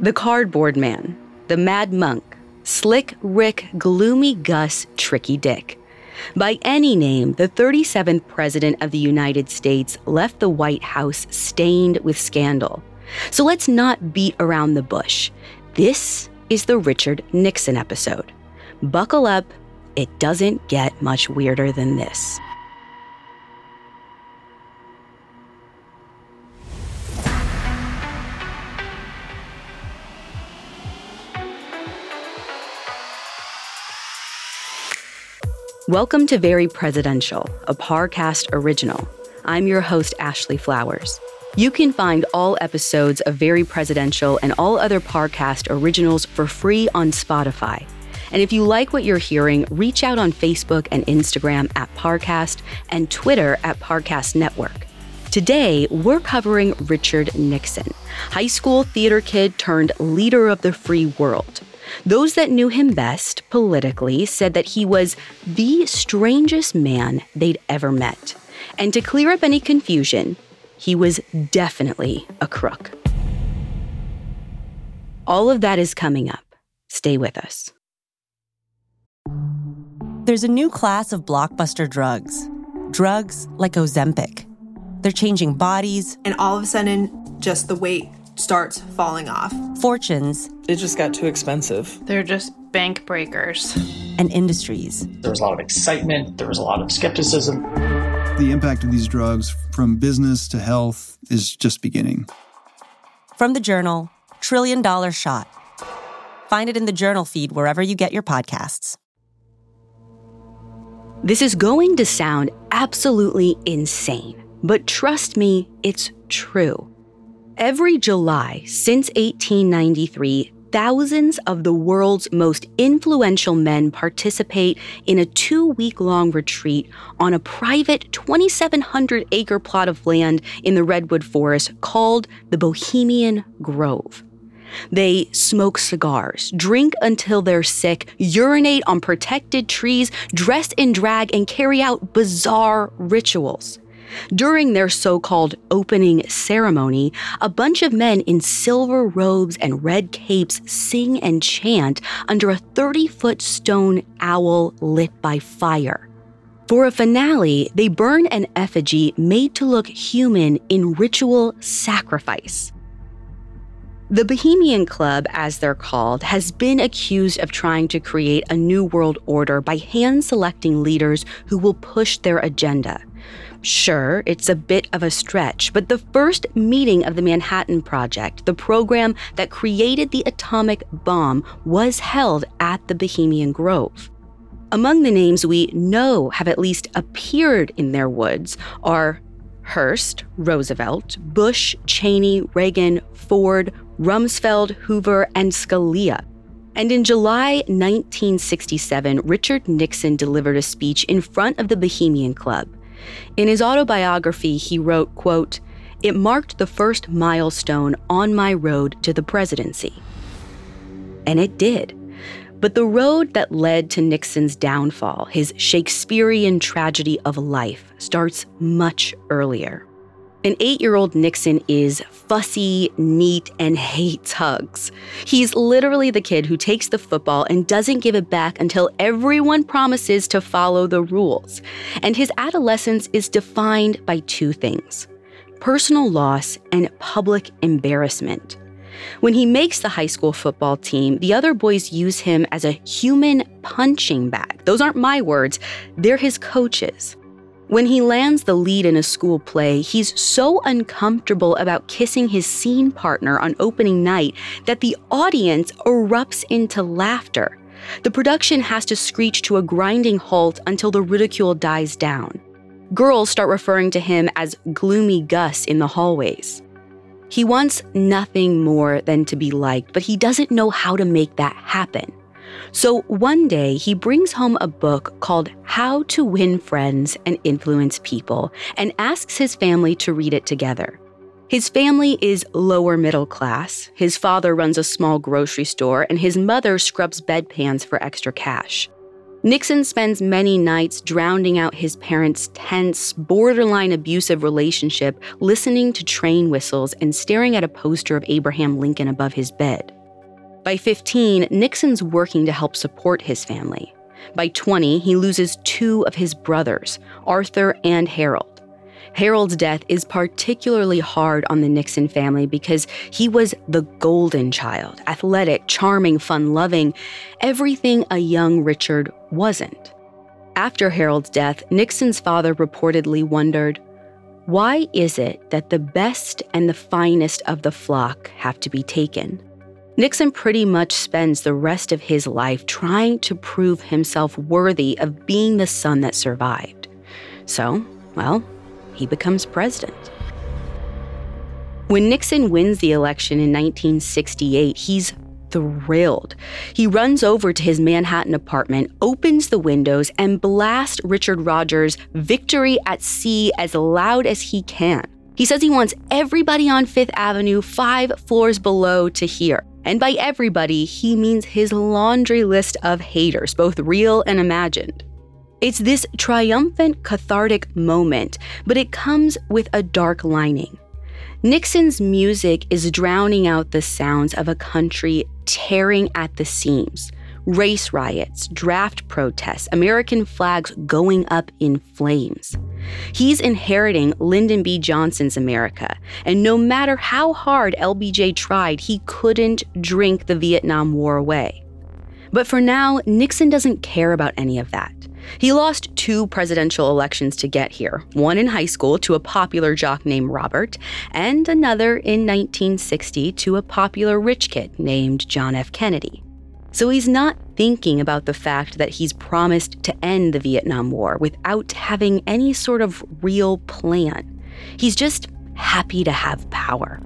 The Cardboard Man, The Mad Monk, Slick Rick, Gloomy Gus, Tricky Dick. By any name, the 37th President of the United States left the White House stained with scandal. So let's not beat around the bush. This is the Richard Nixon episode. Buckle up, it doesn't get much weirder than this. Welcome to Very Presidential, a Parcast original. I'm your host, Ashley Flowers. You can find all episodes of Very Presidential and all other Parcast originals for free on Spotify. And if you like what you're hearing, reach out on Facebook and Instagram at Parcast and Twitter at Parcast Network. Today, we're covering Richard Nixon, high school theater kid turned leader of the free world. Those that knew him best politically said that he was the strangest man they'd ever met. And to clear up any confusion, he was definitely a crook. All of that is coming up. Stay with us. There's a new class of blockbuster drugs. Drugs like Ozempic. They're changing bodies. And all of a sudden, just the weight starts falling off. Fortunes. It just got too expensive. They're just bank breakers. And industries. There was a lot of excitement, there was a lot of skepticism. The impact of these drugs from business to health is just beginning. From the journal, Trillion Dollar Shot. Find it in the journal feed wherever you get your podcasts. This is going to sound absolutely insane, but trust me, it's true. Every July since 1893, thousands of the world's most influential men participate in a two week long retreat on a private 2,700 acre plot of land in the Redwood Forest called the Bohemian Grove. They smoke cigars, drink until they're sick, urinate on protected trees, dress in drag, and carry out bizarre rituals. During their so called opening ceremony, a bunch of men in silver robes and red capes sing and chant under a 30 foot stone owl lit by fire. For a finale, they burn an effigy made to look human in ritual sacrifice. The Bohemian Club, as they're called, has been accused of trying to create a new world order by hand selecting leaders who will push their agenda. Sure, it's a bit of a stretch, but the first meeting of the Manhattan Project, the program that created the atomic bomb, was held at the Bohemian Grove. Among the names we know have at least appeared in their woods are Hearst, Roosevelt, Bush, Cheney, Reagan, Ford, Rumsfeld, Hoover, and Scalia. And in July 1967, Richard Nixon delivered a speech in front of the Bohemian Club. In his autobiography, he wrote, quote, It marked the first milestone on my road to the presidency. And it did. But the road that led to Nixon's downfall, his Shakespearean tragedy of life, starts much earlier. An eight year old Nixon is fussy, neat, and hates hugs. He's literally the kid who takes the football and doesn't give it back until everyone promises to follow the rules. And his adolescence is defined by two things personal loss and public embarrassment. When he makes the high school football team, the other boys use him as a human punching bag. Those aren't my words, they're his coaches. When he lands the lead in a school play, he's so uncomfortable about kissing his scene partner on opening night that the audience erupts into laughter. The production has to screech to a grinding halt until the ridicule dies down. Girls start referring to him as Gloomy Gus in the hallways. He wants nothing more than to be liked, but he doesn't know how to make that happen. So one day, he brings home a book called How to Win Friends and Influence People and asks his family to read it together. His family is lower middle class. His father runs a small grocery store, and his mother scrubs bedpans for extra cash. Nixon spends many nights drowning out his parents' tense, borderline abusive relationship, listening to train whistles and staring at a poster of Abraham Lincoln above his bed. By 15, Nixon's working to help support his family. By 20, he loses two of his brothers, Arthur and Harold. Harold's death is particularly hard on the Nixon family because he was the golden child, athletic, charming, fun loving, everything a young Richard wasn't. After Harold's death, Nixon's father reportedly wondered why is it that the best and the finest of the flock have to be taken? Nixon pretty much spends the rest of his life trying to prove himself worthy of being the son that survived. So, well, he becomes president. When Nixon wins the election in 1968, he's thrilled. He runs over to his Manhattan apartment, opens the windows, and blasts Richard Rodgers' Victory at Sea as loud as he can. He says he wants everybody on Fifth Avenue, five floors below, to hear. And by everybody, he means his laundry list of haters, both real and imagined. It's this triumphant, cathartic moment, but it comes with a dark lining. Nixon's music is drowning out the sounds of a country tearing at the seams. Race riots, draft protests, American flags going up in flames. He's inheriting Lyndon B. Johnson's America, and no matter how hard LBJ tried, he couldn't drink the Vietnam War away. But for now, Nixon doesn't care about any of that. He lost two presidential elections to get here one in high school to a popular jock named Robert, and another in 1960 to a popular rich kid named John F. Kennedy. So he's not thinking about the fact that he's promised to end the Vietnam War without having any sort of real plan. He's just happy to have power.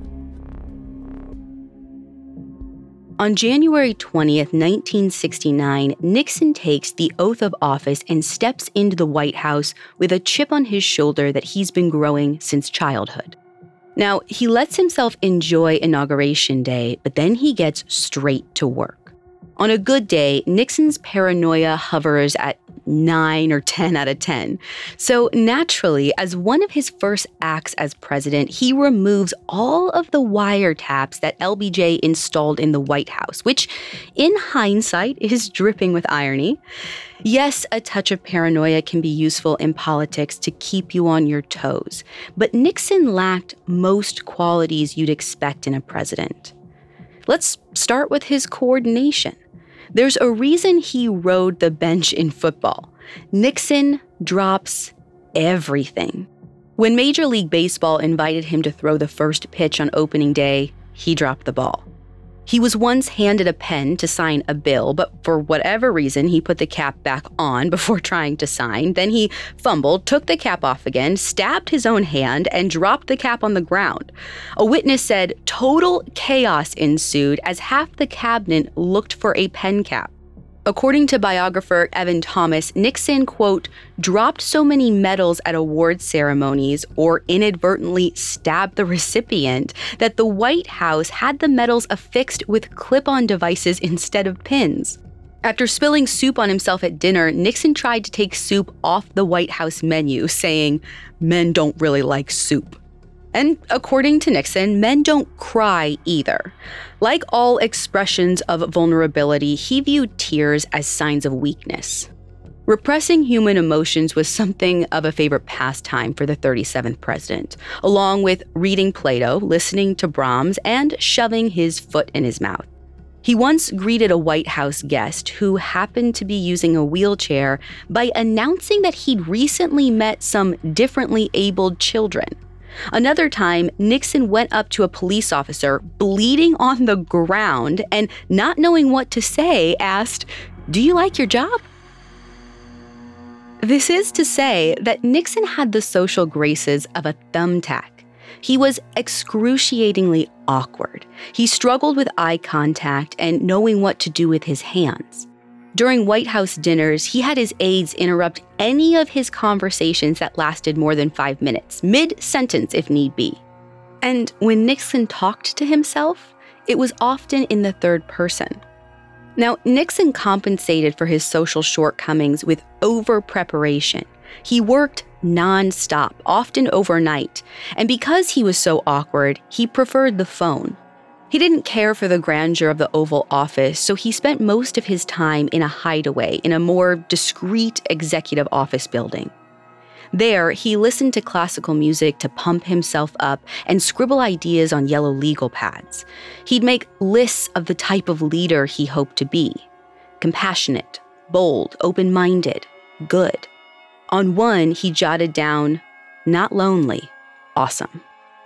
On January 20th, 1969, Nixon takes the oath of office and steps into the White House with a chip on his shoulder that he's been growing since childhood. Now, he lets himself enjoy Inauguration Day, but then he gets straight to work. On a good day, Nixon's paranoia hovers at 9 or 10 out of 10. So, naturally, as one of his first acts as president, he removes all of the wiretaps that LBJ installed in the White House, which, in hindsight, is dripping with irony. Yes, a touch of paranoia can be useful in politics to keep you on your toes, but Nixon lacked most qualities you'd expect in a president. Let's start with his coordination. There's a reason he rode the bench in football. Nixon drops everything. When Major League Baseball invited him to throw the first pitch on opening day, he dropped the ball. He was once handed a pen to sign a bill, but for whatever reason, he put the cap back on before trying to sign. Then he fumbled, took the cap off again, stabbed his own hand, and dropped the cap on the ground. A witness said total chaos ensued as half the cabinet looked for a pen cap. According to biographer Evan Thomas, Nixon, quote, dropped so many medals at award ceremonies or inadvertently stabbed the recipient that the White House had the medals affixed with clip on devices instead of pins. After spilling soup on himself at dinner, Nixon tried to take soup off the White House menu, saying, Men don't really like soup. And according to Nixon, men don't cry either. Like all expressions of vulnerability, he viewed tears as signs of weakness. Repressing human emotions was something of a favorite pastime for the 37th president, along with reading Plato, listening to Brahms, and shoving his foot in his mouth. He once greeted a White House guest who happened to be using a wheelchair by announcing that he'd recently met some differently abled children. Another time, Nixon went up to a police officer, bleeding on the ground, and not knowing what to say, asked, Do you like your job? This is to say that Nixon had the social graces of a thumbtack. He was excruciatingly awkward. He struggled with eye contact and knowing what to do with his hands. During White House dinners, he had his aides interrupt any of his conversations that lasted more than five minutes, mid sentence if need be. And when Nixon talked to himself, it was often in the third person. Now, Nixon compensated for his social shortcomings with over preparation. He worked nonstop, often overnight, and because he was so awkward, he preferred the phone. He didn't care for the grandeur of the Oval Office, so he spent most of his time in a hideaway in a more discreet executive office building. There, he listened to classical music to pump himself up and scribble ideas on yellow legal pads. He'd make lists of the type of leader he hoped to be compassionate, bold, open minded, good. On one, he jotted down, not lonely, awesome.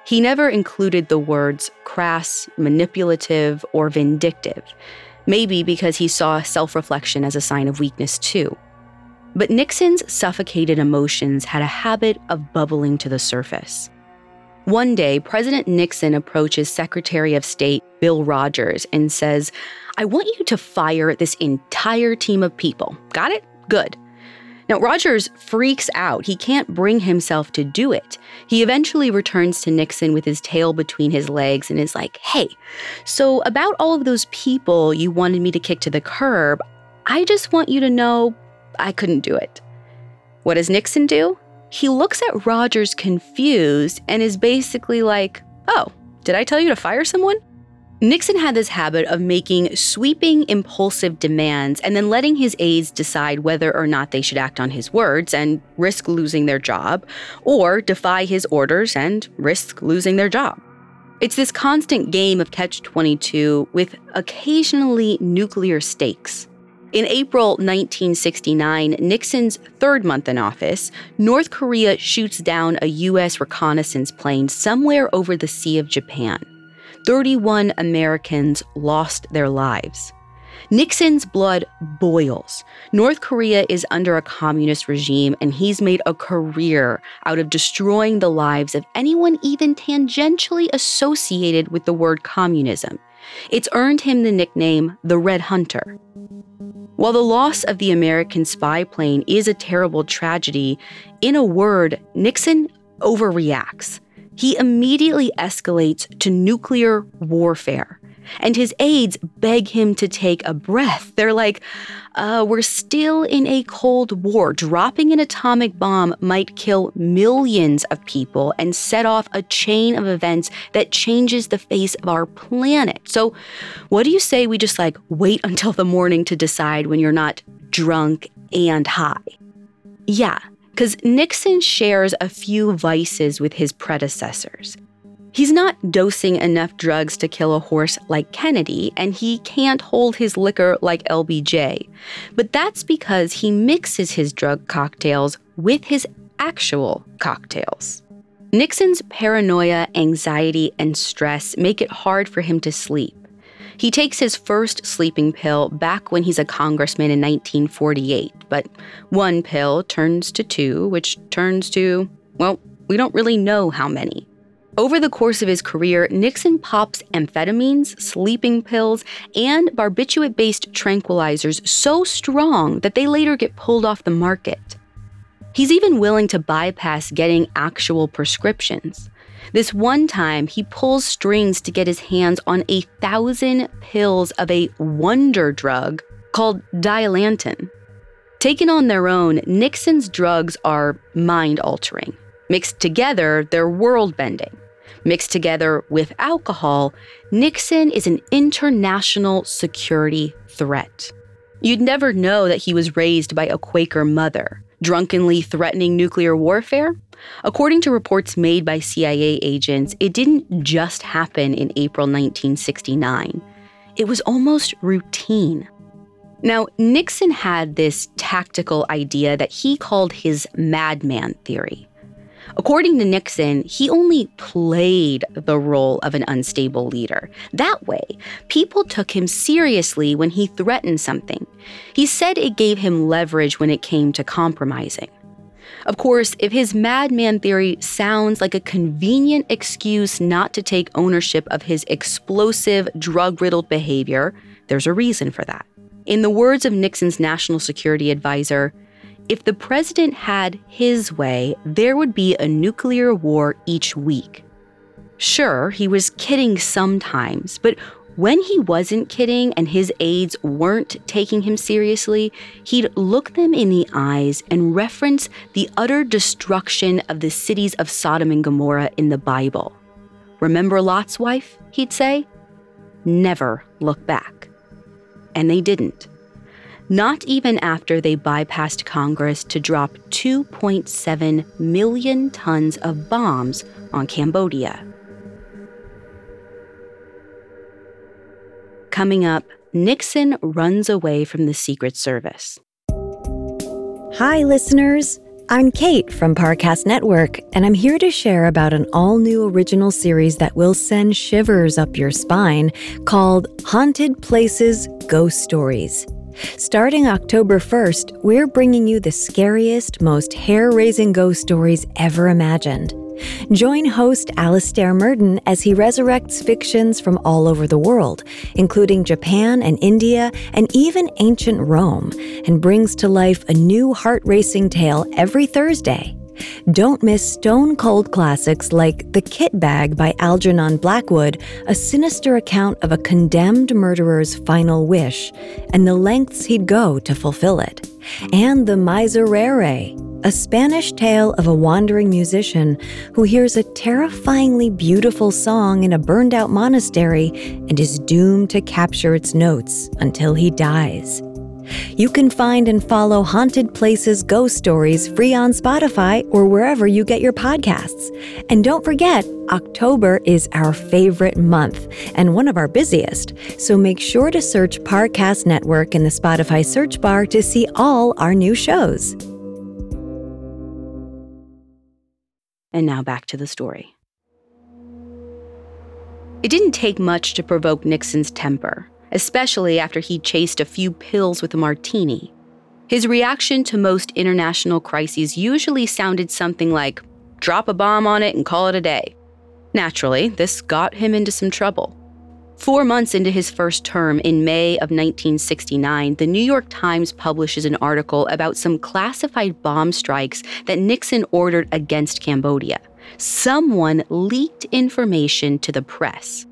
He never included the words crass, manipulative, or vindictive, maybe because he saw self reflection as a sign of weakness too. But Nixon's suffocated emotions had a habit of bubbling to the surface. One day, President Nixon approaches Secretary of State Bill Rogers and says, I want you to fire this entire team of people. Got it? Good. Now, Rogers freaks out. He can't bring himself to do it. He eventually returns to Nixon with his tail between his legs and is like, Hey, so about all of those people you wanted me to kick to the curb, I just want you to know I couldn't do it. What does Nixon do? He looks at Rogers confused and is basically like, Oh, did I tell you to fire someone? Nixon had this habit of making sweeping, impulsive demands and then letting his aides decide whether or not they should act on his words and risk losing their job, or defy his orders and risk losing their job. It's this constant game of catch 22 with occasionally nuclear stakes. In April 1969, Nixon's third month in office, North Korea shoots down a U.S. reconnaissance plane somewhere over the Sea of Japan. 31 Americans lost their lives. Nixon's blood boils. North Korea is under a communist regime, and he's made a career out of destroying the lives of anyone even tangentially associated with the word communism. It's earned him the nickname the Red Hunter. While the loss of the American spy plane is a terrible tragedy, in a word, Nixon overreacts he immediately escalates to nuclear warfare. And his aides beg him to take a breath. They're like, uh, We're still in a Cold War. Dropping an atomic bomb might kill millions of people and set off a chain of events that changes the face of our planet. So, what do you say we just like wait until the morning to decide when you're not drunk and high? Yeah, because Nixon shares a few vices with his predecessors. He's not dosing enough drugs to kill a horse like Kennedy, and he can't hold his liquor like LBJ. But that's because he mixes his drug cocktails with his actual cocktails. Nixon's paranoia, anxiety, and stress make it hard for him to sleep. He takes his first sleeping pill back when he's a congressman in 1948, but one pill turns to two, which turns to, well, we don't really know how many. Over the course of his career, Nixon pops amphetamines, sleeping pills, and barbiturate based tranquilizers so strong that they later get pulled off the market. He's even willing to bypass getting actual prescriptions. This one time, he pulls strings to get his hands on a thousand pills of a wonder drug called Dilantin. Taken on their own, Nixon's drugs are mind altering. Mixed together, they're world bending. Mixed together with alcohol, Nixon is an international security threat. You'd never know that he was raised by a Quaker mother, drunkenly threatening nuclear warfare? According to reports made by CIA agents, it didn't just happen in April 1969. It was almost routine. Now, Nixon had this tactical idea that he called his madman theory. According to Nixon, he only played the role of an unstable leader. That way, people took him seriously when he threatened something. He said it gave him leverage when it came to compromising. Of course, if his madman theory sounds like a convenient excuse not to take ownership of his explosive, drug riddled behavior, there's a reason for that. In the words of Nixon's national security advisor, if the president had his way, there would be a nuclear war each week. Sure, he was kidding sometimes, but When he wasn't kidding and his aides weren't taking him seriously, he'd look them in the eyes and reference the utter destruction of the cities of Sodom and Gomorrah in the Bible. Remember Lot's wife? He'd say. Never look back. And they didn't. Not even after they bypassed Congress to drop 2.7 million tons of bombs on Cambodia. Coming up, Nixon runs away from the Secret Service. Hi, listeners. I'm Kate from Parcast Network, and I'm here to share about an all new original series that will send shivers up your spine called Haunted Places Ghost Stories. Starting October 1st, we're bringing you the scariest, most hair raising ghost stories ever imagined. Join host Alastair Murden as he resurrects fictions from all over the world, including Japan and India and even ancient Rome, and brings to life a new heart racing tale every Thursday. Don't miss stone cold classics like The Kit Bag by Algernon Blackwood, a sinister account of a condemned murderer's final wish and the lengths he'd go to fulfill it, and The Miserere, a Spanish tale of a wandering musician who hears a terrifyingly beautiful song in a burned out monastery and is doomed to capture its notes until he dies. You can find and follow Haunted Places Ghost Stories free on Spotify or wherever you get your podcasts. And don't forget, October is our favorite month and one of our busiest. So make sure to search Parcast Network in the Spotify search bar to see all our new shows. And now back to the story. It didn't take much to provoke Nixon's temper especially after he'd chased a few pills with a martini. His reaction to most international crises usually sounded something like, drop a bomb on it and call it a day. Naturally, this got him into some trouble. Four months into his first term in May of 1969, the New York Times publishes an article about some classified bomb strikes that Nixon ordered against Cambodia. Someone leaked information to the press.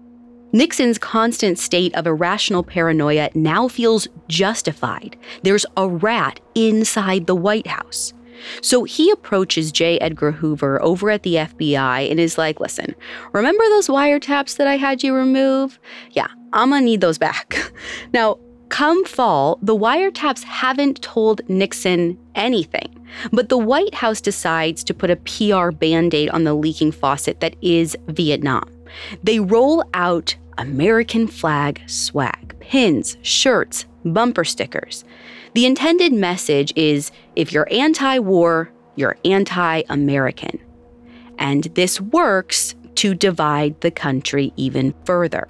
Nixon's constant state of irrational paranoia now feels justified. There's a rat inside the White House. So he approaches J. Edgar Hoover over at the FBI and is like, listen, remember those wiretaps that I had you remove? Yeah, I'm gonna need those back. now, come fall, the wiretaps haven't told Nixon anything. But the White House decides to put a PR band aid on the leaking faucet that is Vietnam. They roll out American flag swag, pins, shirts, bumper stickers. The intended message is if you're anti war, you're anti American. And this works to divide the country even further.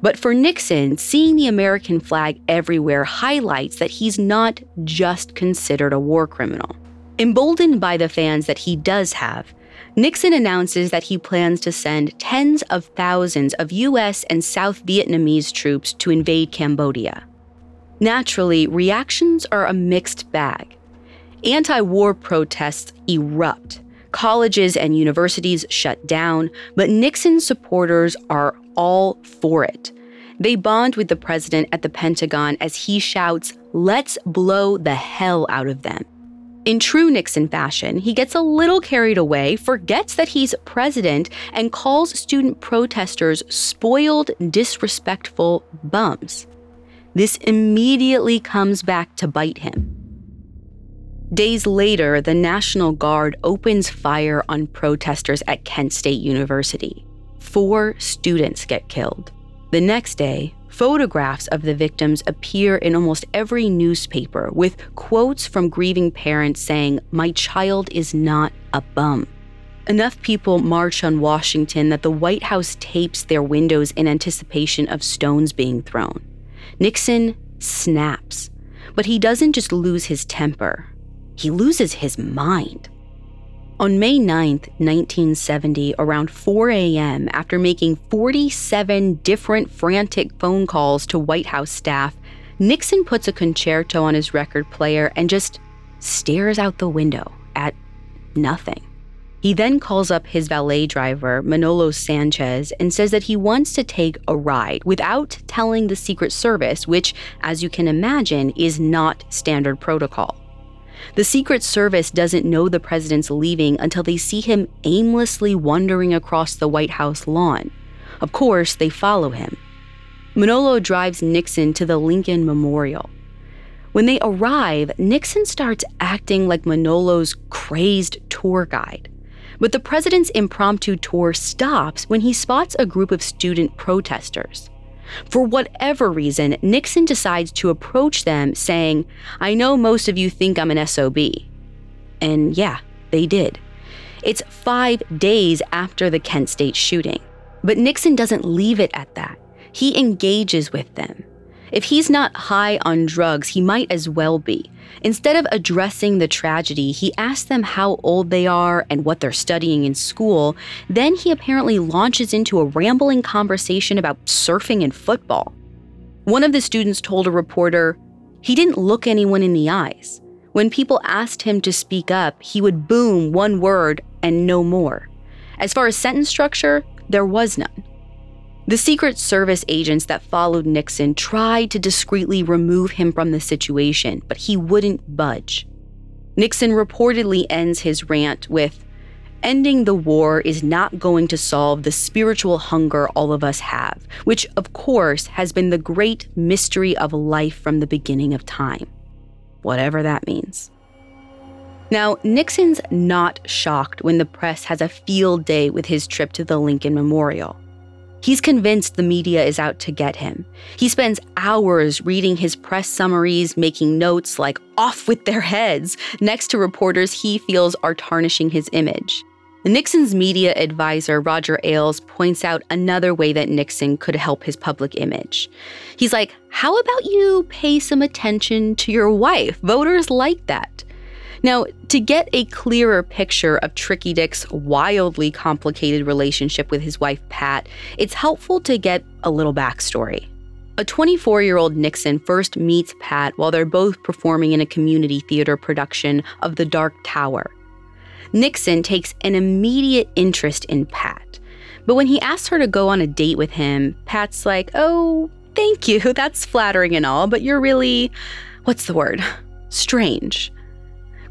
But for Nixon, seeing the American flag everywhere highlights that he's not just considered a war criminal. Emboldened by the fans that he does have, Nixon announces that he plans to send tens of thousands of US and South Vietnamese troops to invade Cambodia. Naturally, reactions are a mixed bag. Anti war protests erupt. Colleges and universities shut down, but Nixon's supporters are all for it. They bond with the president at the Pentagon as he shouts, Let's blow the hell out of them. In true Nixon fashion, he gets a little carried away, forgets that he's president, and calls student protesters spoiled, disrespectful bums. This immediately comes back to bite him. Days later, the National Guard opens fire on protesters at Kent State University. Four students get killed. The next day, Photographs of the victims appear in almost every newspaper with quotes from grieving parents saying, My child is not a bum. Enough people march on Washington that the White House tapes their windows in anticipation of stones being thrown. Nixon snaps, but he doesn't just lose his temper, he loses his mind. On May 9, 1970, around 4 a.m., after making 47 different frantic phone calls to White House staff, Nixon puts a concerto on his record player and just stares out the window at nothing. He then calls up his valet driver, Manolo Sanchez, and says that he wants to take a ride without telling the Secret Service, which, as you can imagine, is not standard protocol. The Secret Service doesn't know the president's leaving until they see him aimlessly wandering across the White House lawn. Of course, they follow him. Manolo drives Nixon to the Lincoln Memorial. When they arrive, Nixon starts acting like Manolo's crazed tour guide. But the president's impromptu tour stops when he spots a group of student protesters. For whatever reason, Nixon decides to approach them saying, I know most of you think I'm an SOB. And yeah, they did. It's five days after the Kent State shooting. But Nixon doesn't leave it at that. He engages with them. If he's not high on drugs, he might as well be. Instead of addressing the tragedy, he asks them how old they are and what they're studying in school. Then he apparently launches into a rambling conversation about surfing and football. One of the students told a reporter, he didn't look anyone in the eyes. When people asked him to speak up, he would boom one word and no more. As far as sentence structure, there was none. The Secret Service agents that followed Nixon tried to discreetly remove him from the situation, but he wouldn't budge. Nixon reportedly ends his rant with Ending the war is not going to solve the spiritual hunger all of us have, which, of course, has been the great mystery of life from the beginning of time. Whatever that means. Now, Nixon's not shocked when the press has a field day with his trip to the Lincoln Memorial. He's convinced the media is out to get him. He spends hours reading his press summaries, making notes like off with their heads next to reporters he feels are tarnishing his image. Nixon's media advisor, Roger Ailes, points out another way that Nixon could help his public image. He's like, How about you pay some attention to your wife? Voters like that. Now, to get a clearer picture of Tricky Dick's wildly complicated relationship with his wife, Pat, it's helpful to get a little backstory. A 24 year old Nixon first meets Pat while they're both performing in a community theater production of The Dark Tower. Nixon takes an immediate interest in Pat, but when he asks her to go on a date with him, Pat's like, Oh, thank you, that's flattering and all, but you're really, what's the word? Strange.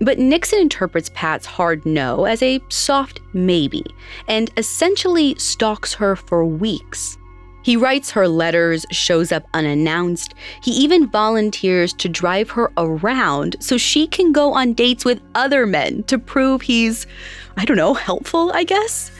But Nixon interprets Pat's hard no as a soft maybe and essentially stalks her for weeks. He writes her letters, shows up unannounced. He even volunteers to drive her around so she can go on dates with other men to prove he's, I don't know, helpful, I guess.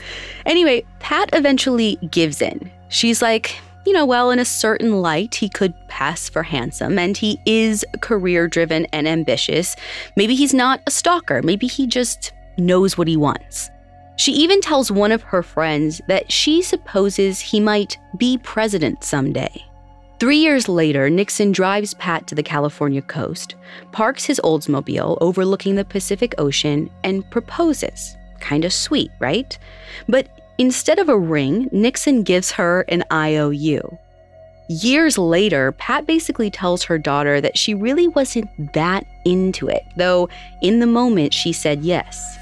Anyway, Pat eventually gives in. She's like, you know, well, in a certain light, he could pass for handsome, and he is career driven and ambitious. Maybe he's not a stalker, maybe he just knows what he wants. She even tells one of her friends that she supposes he might be president someday. Three years later, Nixon drives Pat to the California coast, parks his Oldsmobile overlooking the Pacific Ocean, and proposes. Kinda sweet, right? But Instead of a ring, Nixon gives her an IOU. Years later, Pat basically tells her daughter that she really wasn't that into it, though in the moment she said yes.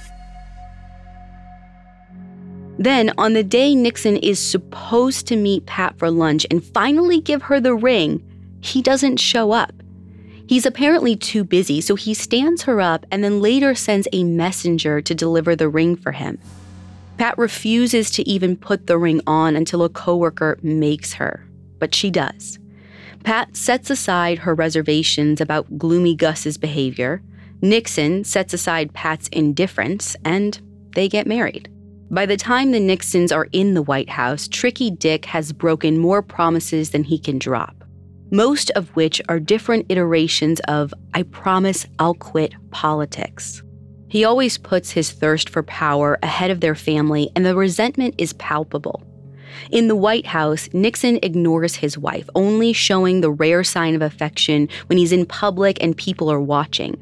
Then, on the day Nixon is supposed to meet Pat for lunch and finally give her the ring, he doesn't show up. He's apparently too busy, so he stands her up and then later sends a messenger to deliver the ring for him. Pat refuses to even put the ring on until a coworker makes her, but she does. Pat sets aside her reservations about gloomy Gus's behavior. Nixon sets aside Pat's indifference, and they get married. By the time the Nixons are in the White House, Tricky Dick has broken more promises than he can drop, most of which are different iterations of I promise I'll quit politics. He always puts his thirst for power ahead of their family, and the resentment is palpable. In the White House, Nixon ignores his wife, only showing the rare sign of affection when he's in public and people are watching.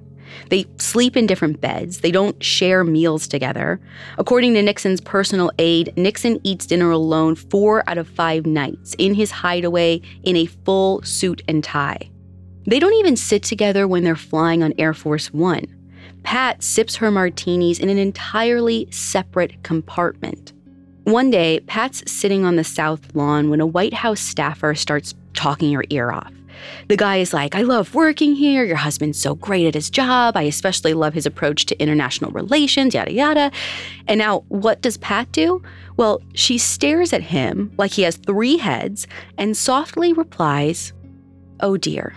They sleep in different beds. They don't share meals together. According to Nixon's personal aide, Nixon eats dinner alone four out of five nights in his hideaway in a full suit and tie. They don't even sit together when they're flying on Air Force One. Pat sips her martinis in an entirely separate compartment. One day, Pat's sitting on the south lawn when a White House staffer starts talking her ear off. The guy is like, I love working here. Your husband's so great at his job. I especially love his approach to international relations, yada, yada. And now, what does Pat do? Well, she stares at him like he has three heads and softly replies, Oh dear,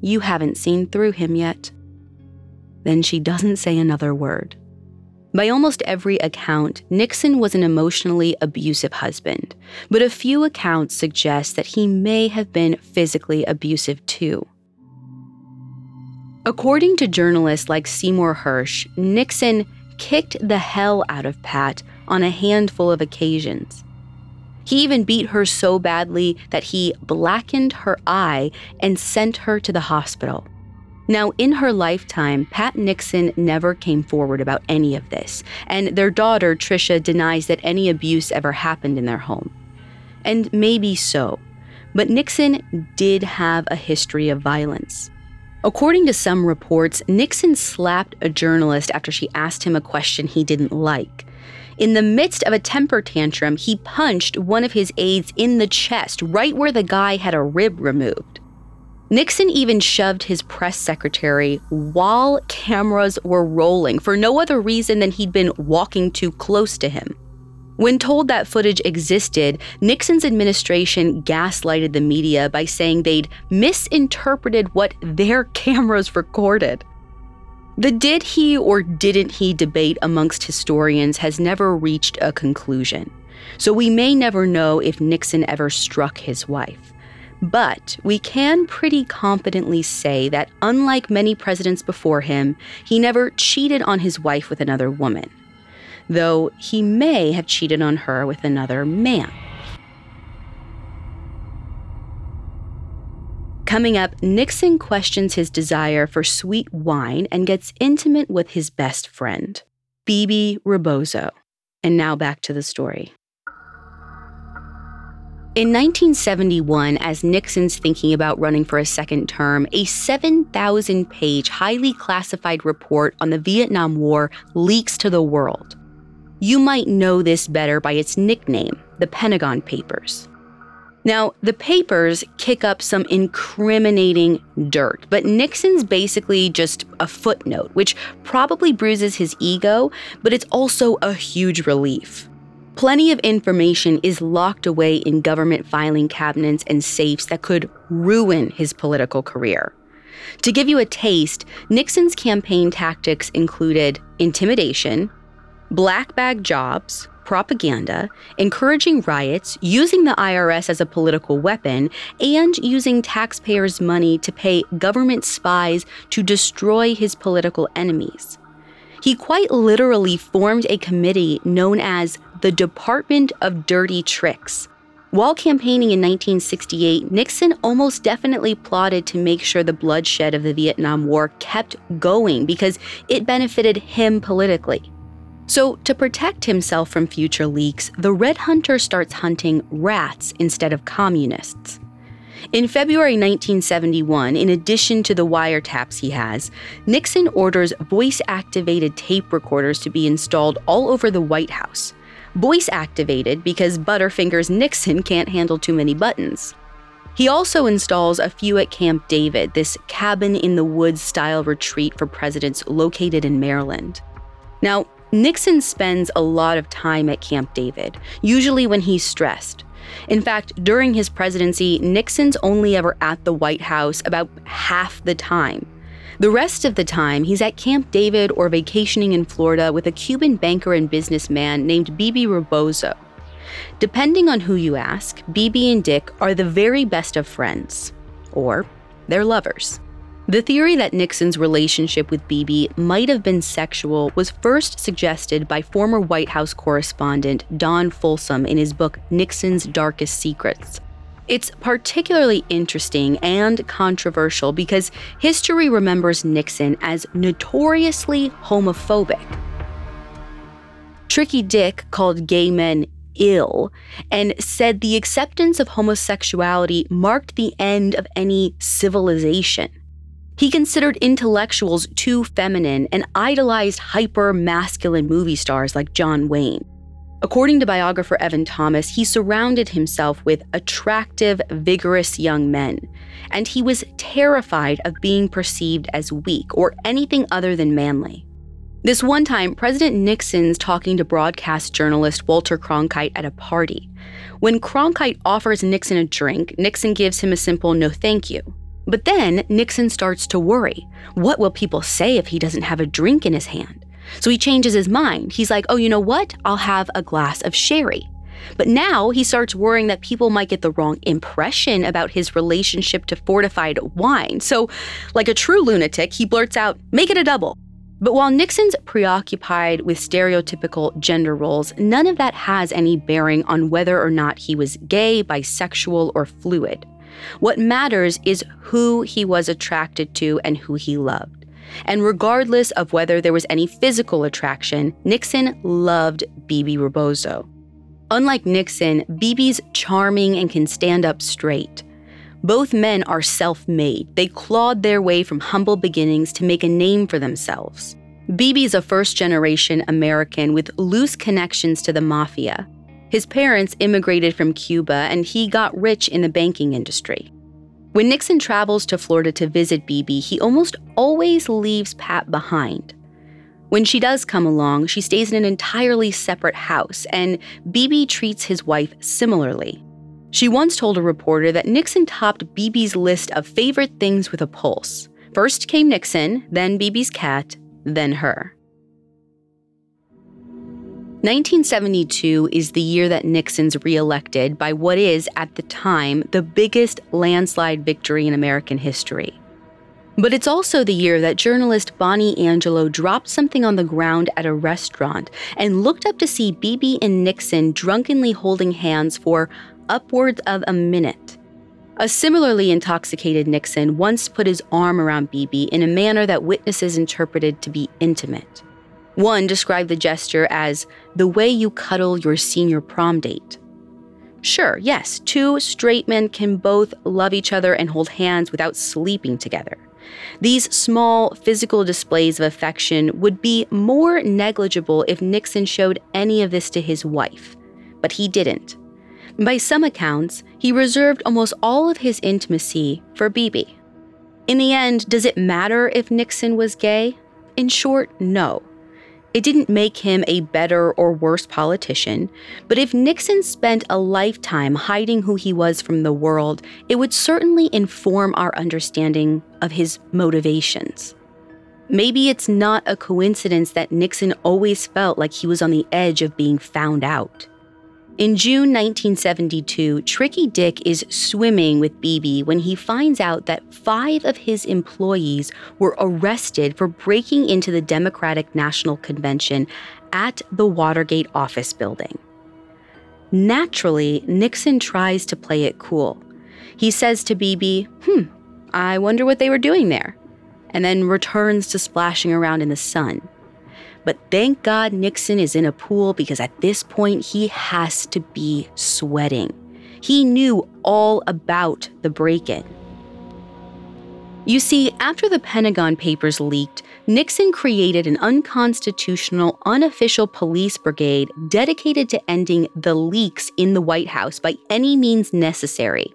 you haven't seen through him yet. Then she doesn't say another word. By almost every account, Nixon was an emotionally abusive husband, but a few accounts suggest that he may have been physically abusive too. According to journalists like Seymour Hersh, Nixon kicked the hell out of Pat on a handful of occasions. He even beat her so badly that he blackened her eye and sent her to the hospital. Now, in her lifetime, Pat Nixon never came forward about any of this, and their daughter, Tricia, denies that any abuse ever happened in their home. And maybe so, but Nixon did have a history of violence. According to some reports, Nixon slapped a journalist after she asked him a question he didn't like. In the midst of a temper tantrum, he punched one of his aides in the chest, right where the guy had a rib removed. Nixon even shoved his press secretary while cameras were rolling for no other reason than he'd been walking too close to him. When told that footage existed, Nixon's administration gaslighted the media by saying they'd misinterpreted what their cameras recorded. The did he or didn't he debate amongst historians has never reached a conclusion, so we may never know if Nixon ever struck his wife. But we can pretty confidently say that, unlike many presidents before him, he never cheated on his wife with another woman, though he may have cheated on her with another man. Coming up, Nixon questions his desire for sweet wine and gets intimate with his best friend, Bebe Rebozo. And now back to the story. In 1971, as Nixon's thinking about running for a second term, a 7,000 page, highly classified report on the Vietnam War leaks to the world. You might know this better by its nickname, the Pentagon Papers. Now, the papers kick up some incriminating dirt, but Nixon's basically just a footnote, which probably bruises his ego, but it's also a huge relief. Plenty of information is locked away in government filing cabinets and safes that could ruin his political career. To give you a taste, Nixon's campaign tactics included intimidation, black bag jobs, propaganda, encouraging riots, using the IRS as a political weapon, and using taxpayers' money to pay government spies to destroy his political enemies. He quite literally formed a committee known as the Department of Dirty Tricks. While campaigning in 1968, Nixon almost definitely plotted to make sure the bloodshed of the Vietnam War kept going because it benefited him politically. So, to protect himself from future leaks, the Red Hunter starts hunting rats instead of communists. In February 1971, in addition to the wiretaps he has, Nixon orders voice activated tape recorders to be installed all over the White House. Voice activated because Butterfingers Nixon can't handle too many buttons. He also installs a few at Camp David, this cabin in the woods style retreat for presidents located in Maryland. Now, Nixon spends a lot of time at Camp David, usually when he's stressed. In fact, during his presidency, Nixon's only ever at the White House about half the time. The rest of the time, he's at Camp David or vacationing in Florida with a Cuban banker and businessman named Bebe Rebozo. Depending on who you ask, Bibi and Dick are the very best of friends, or they're lovers. The theory that Nixon's relationship with Bebe might have been sexual was first suggested by former White House correspondent Don Fulsom in his book Nixon's Darkest Secrets. It's particularly interesting and controversial because history remembers Nixon as notoriously homophobic. Tricky Dick called gay men ill and said the acceptance of homosexuality marked the end of any civilization. He considered intellectuals too feminine and idolized hyper masculine movie stars like John Wayne. According to biographer Evan Thomas, he surrounded himself with attractive, vigorous young men, and he was terrified of being perceived as weak or anything other than manly. This one time, President Nixon's talking to broadcast journalist Walter Cronkite at a party. When Cronkite offers Nixon a drink, Nixon gives him a simple no thank you. But then Nixon starts to worry. What will people say if he doesn't have a drink in his hand? So he changes his mind. He's like, oh, you know what? I'll have a glass of sherry. But now he starts worrying that people might get the wrong impression about his relationship to fortified wine. So, like a true lunatic, he blurts out, make it a double. But while Nixon's preoccupied with stereotypical gender roles, none of that has any bearing on whether or not he was gay, bisexual, or fluid. What matters is who he was attracted to and who he loved. And regardless of whether there was any physical attraction, Nixon loved Bebe Rebozo. Unlike Nixon, Bebe's charming and can stand up straight. Both men are self made. They clawed their way from humble beginnings to make a name for themselves. Bebe's a first generation American with loose connections to the mafia. His parents immigrated from Cuba and he got rich in the banking industry. When Nixon travels to Florida to visit Bebe, he almost always leaves Pat behind. When she does come along, she stays in an entirely separate house, and Bebe treats his wife similarly. She once told a reporter that Nixon topped Bebe's list of favorite things with a pulse. First came Nixon, then Bebe's cat, then her. 1972 is the year that Nixon's reelected by what is, at the time, the biggest landslide victory in American history. But it's also the year that journalist Bonnie Angelo dropped something on the ground at a restaurant and looked up to see Bebe and Nixon drunkenly holding hands for upwards of a minute. A similarly intoxicated Nixon once put his arm around Bebe in a manner that witnesses interpreted to be intimate. One described the gesture as the way you cuddle your senior prom date. Sure, yes, two straight men can both love each other and hold hands without sleeping together. These small physical displays of affection would be more negligible if Nixon showed any of this to his wife, but he didn't. By some accounts, he reserved almost all of his intimacy for Bebe. In the end, does it matter if Nixon was gay? In short, no. It didn't make him a better or worse politician, but if Nixon spent a lifetime hiding who he was from the world, it would certainly inform our understanding of his motivations. Maybe it's not a coincidence that Nixon always felt like he was on the edge of being found out. In June 1972, Tricky Dick is swimming with Bebe when he finds out that five of his employees were arrested for breaking into the Democratic National Convention at the Watergate office building. Naturally, Nixon tries to play it cool. He says to Bebe, Hmm, I wonder what they were doing there, and then returns to splashing around in the sun. But thank God Nixon is in a pool because at this point he has to be sweating. He knew all about the break in. You see, after the Pentagon Papers leaked, Nixon created an unconstitutional, unofficial police brigade dedicated to ending the leaks in the White House by any means necessary.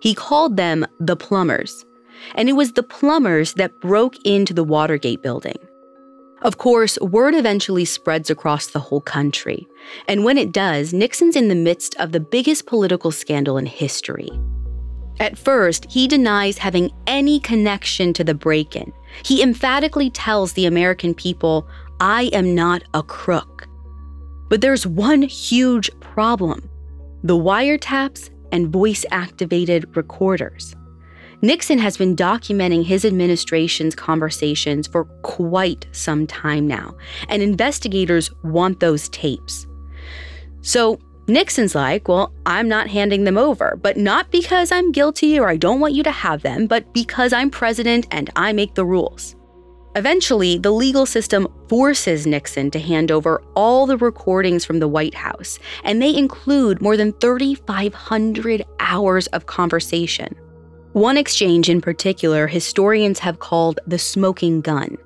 He called them the plumbers, and it was the plumbers that broke into the Watergate building. Of course, word eventually spreads across the whole country. And when it does, Nixon's in the midst of the biggest political scandal in history. At first, he denies having any connection to the break in. He emphatically tells the American people, I am not a crook. But there's one huge problem the wiretaps and voice activated recorders. Nixon has been documenting his administration's conversations for quite some time now, and investigators want those tapes. So Nixon's like, well, I'm not handing them over, but not because I'm guilty or I don't want you to have them, but because I'm president and I make the rules. Eventually, the legal system forces Nixon to hand over all the recordings from the White House, and they include more than 3,500 hours of conversation. One exchange in particular, historians have called the smoking gun.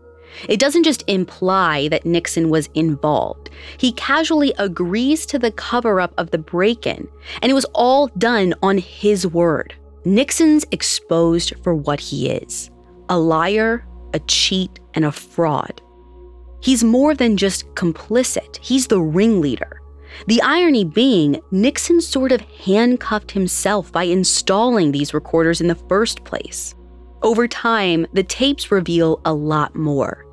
It doesn't just imply that Nixon was involved. He casually agrees to the cover up of the break in, and it was all done on his word. Nixon's exposed for what he is a liar, a cheat, and a fraud. He's more than just complicit, he's the ringleader. The irony being, Nixon sort of handcuffed himself by installing these recorders in the first place. Over time, the tapes reveal a lot more.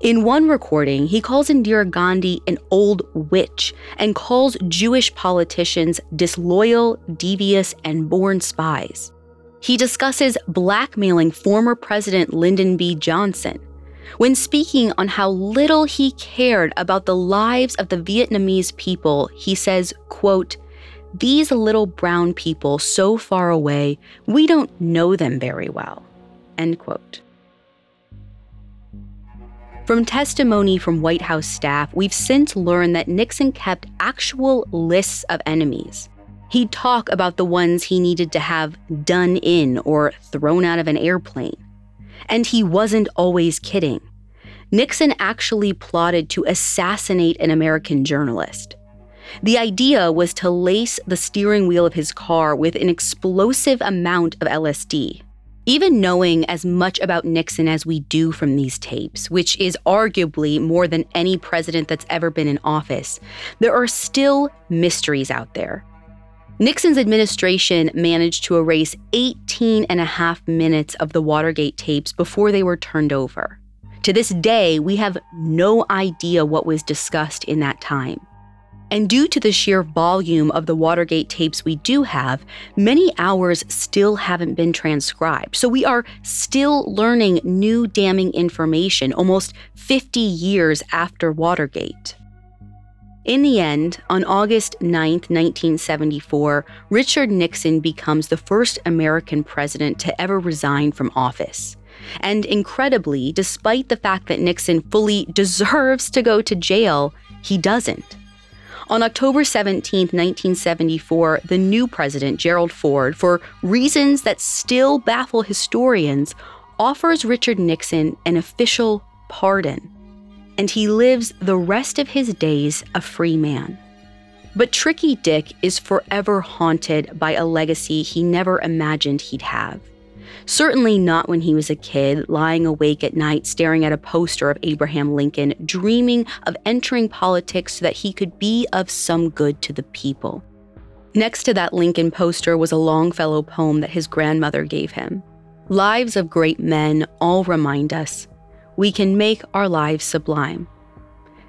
In one recording, he calls Indira Gandhi an old witch and calls Jewish politicians disloyal, devious, and born spies. He discusses blackmailing former President Lyndon B. Johnson. When speaking on how little he cared about the lives of the Vietnamese people, he says, quote, these little brown people so far away, we don't know them very well. End quote. From testimony from White House staff, we've since learned that Nixon kept actual lists of enemies. He'd talk about the ones he needed to have done in or thrown out of an airplane. And he wasn't always kidding. Nixon actually plotted to assassinate an American journalist. The idea was to lace the steering wheel of his car with an explosive amount of LSD. Even knowing as much about Nixon as we do from these tapes, which is arguably more than any president that's ever been in office, there are still mysteries out there. Nixon's administration managed to erase 18 and a half minutes of the Watergate tapes before they were turned over. To this day, we have no idea what was discussed in that time. And due to the sheer volume of the Watergate tapes we do have, many hours still haven't been transcribed. So we are still learning new damning information almost 50 years after Watergate. In the end, on August 9, 1974, Richard Nixon becomes the first American president to ever resign from office. And incredibly, despite the fact that Nixon fully deserves to go to jail, he doesn't. On October 17, 1974, the new president, Gerald Ford, for reasons that still baffle historians, offers Richard Nixon an official pardon. And he lives the rest of his days a free man. But Tricky Dick is forever haunted by a legacy he never imagined he'd have. Certainly not when he was a kid, lying awake at night staring at a poster of Abraham Lincoln, dreaming of entering politics so that he could be of some good to the people. Next to that Lincoln poster was a Longfellow poem that his grandmother gave him. Lives of great men all remind us we can make our lives sublime,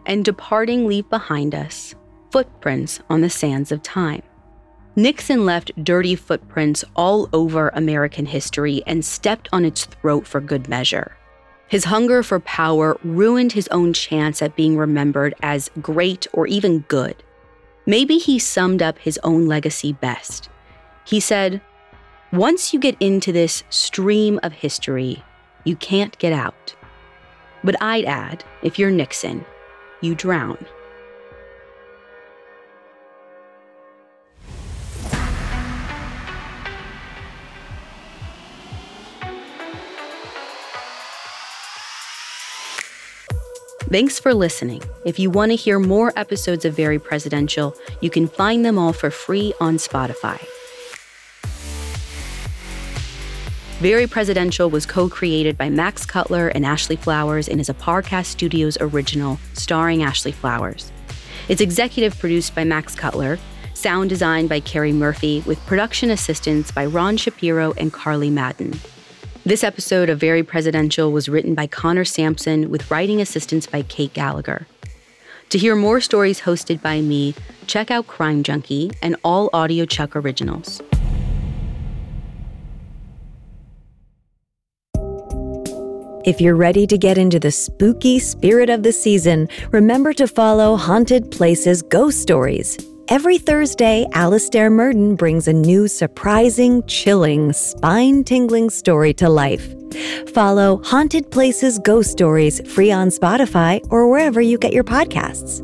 and departing leave behind us footprints on the sands of time. Nixon left dirty footprints all over American history and stepped on its throat for good measure. His hunger for power ruined his own chance at being remembered as great or even good. Maybe he summed up his own legacy best. He said, Once you get into this stream of history, you can't get out. But I'd add, if you're Nixon, you drown. Thanks for listening. If you want to hear more episodes of Very Presidential, you can find them all for free on Spotify. Very Presidential was co created by Max Cutler and Ashley Flowers and is a Parcast Studios original starring Ashley Flowers. It's executive produced by Max Cutler, sound designed by Carrie Murphy, with production assistance by Ron Shapiro and Carly Madden. This episode of Very Presidential was written by Connor Sampson with writing assistance by Kate Gallagher. To hear more stories hosted by me, check out Crime Junkie and all audiochuck originals. If you're ready to get into the spooky spirit of the season, remember to follow Haunted Places Ghost Stories. Every Thursday, Alastair Murden brings a new surprising, chilling, spine tingling story to life. Follow Haunted Places Ghost Stories free on Spotify or wherever you get your podcasts.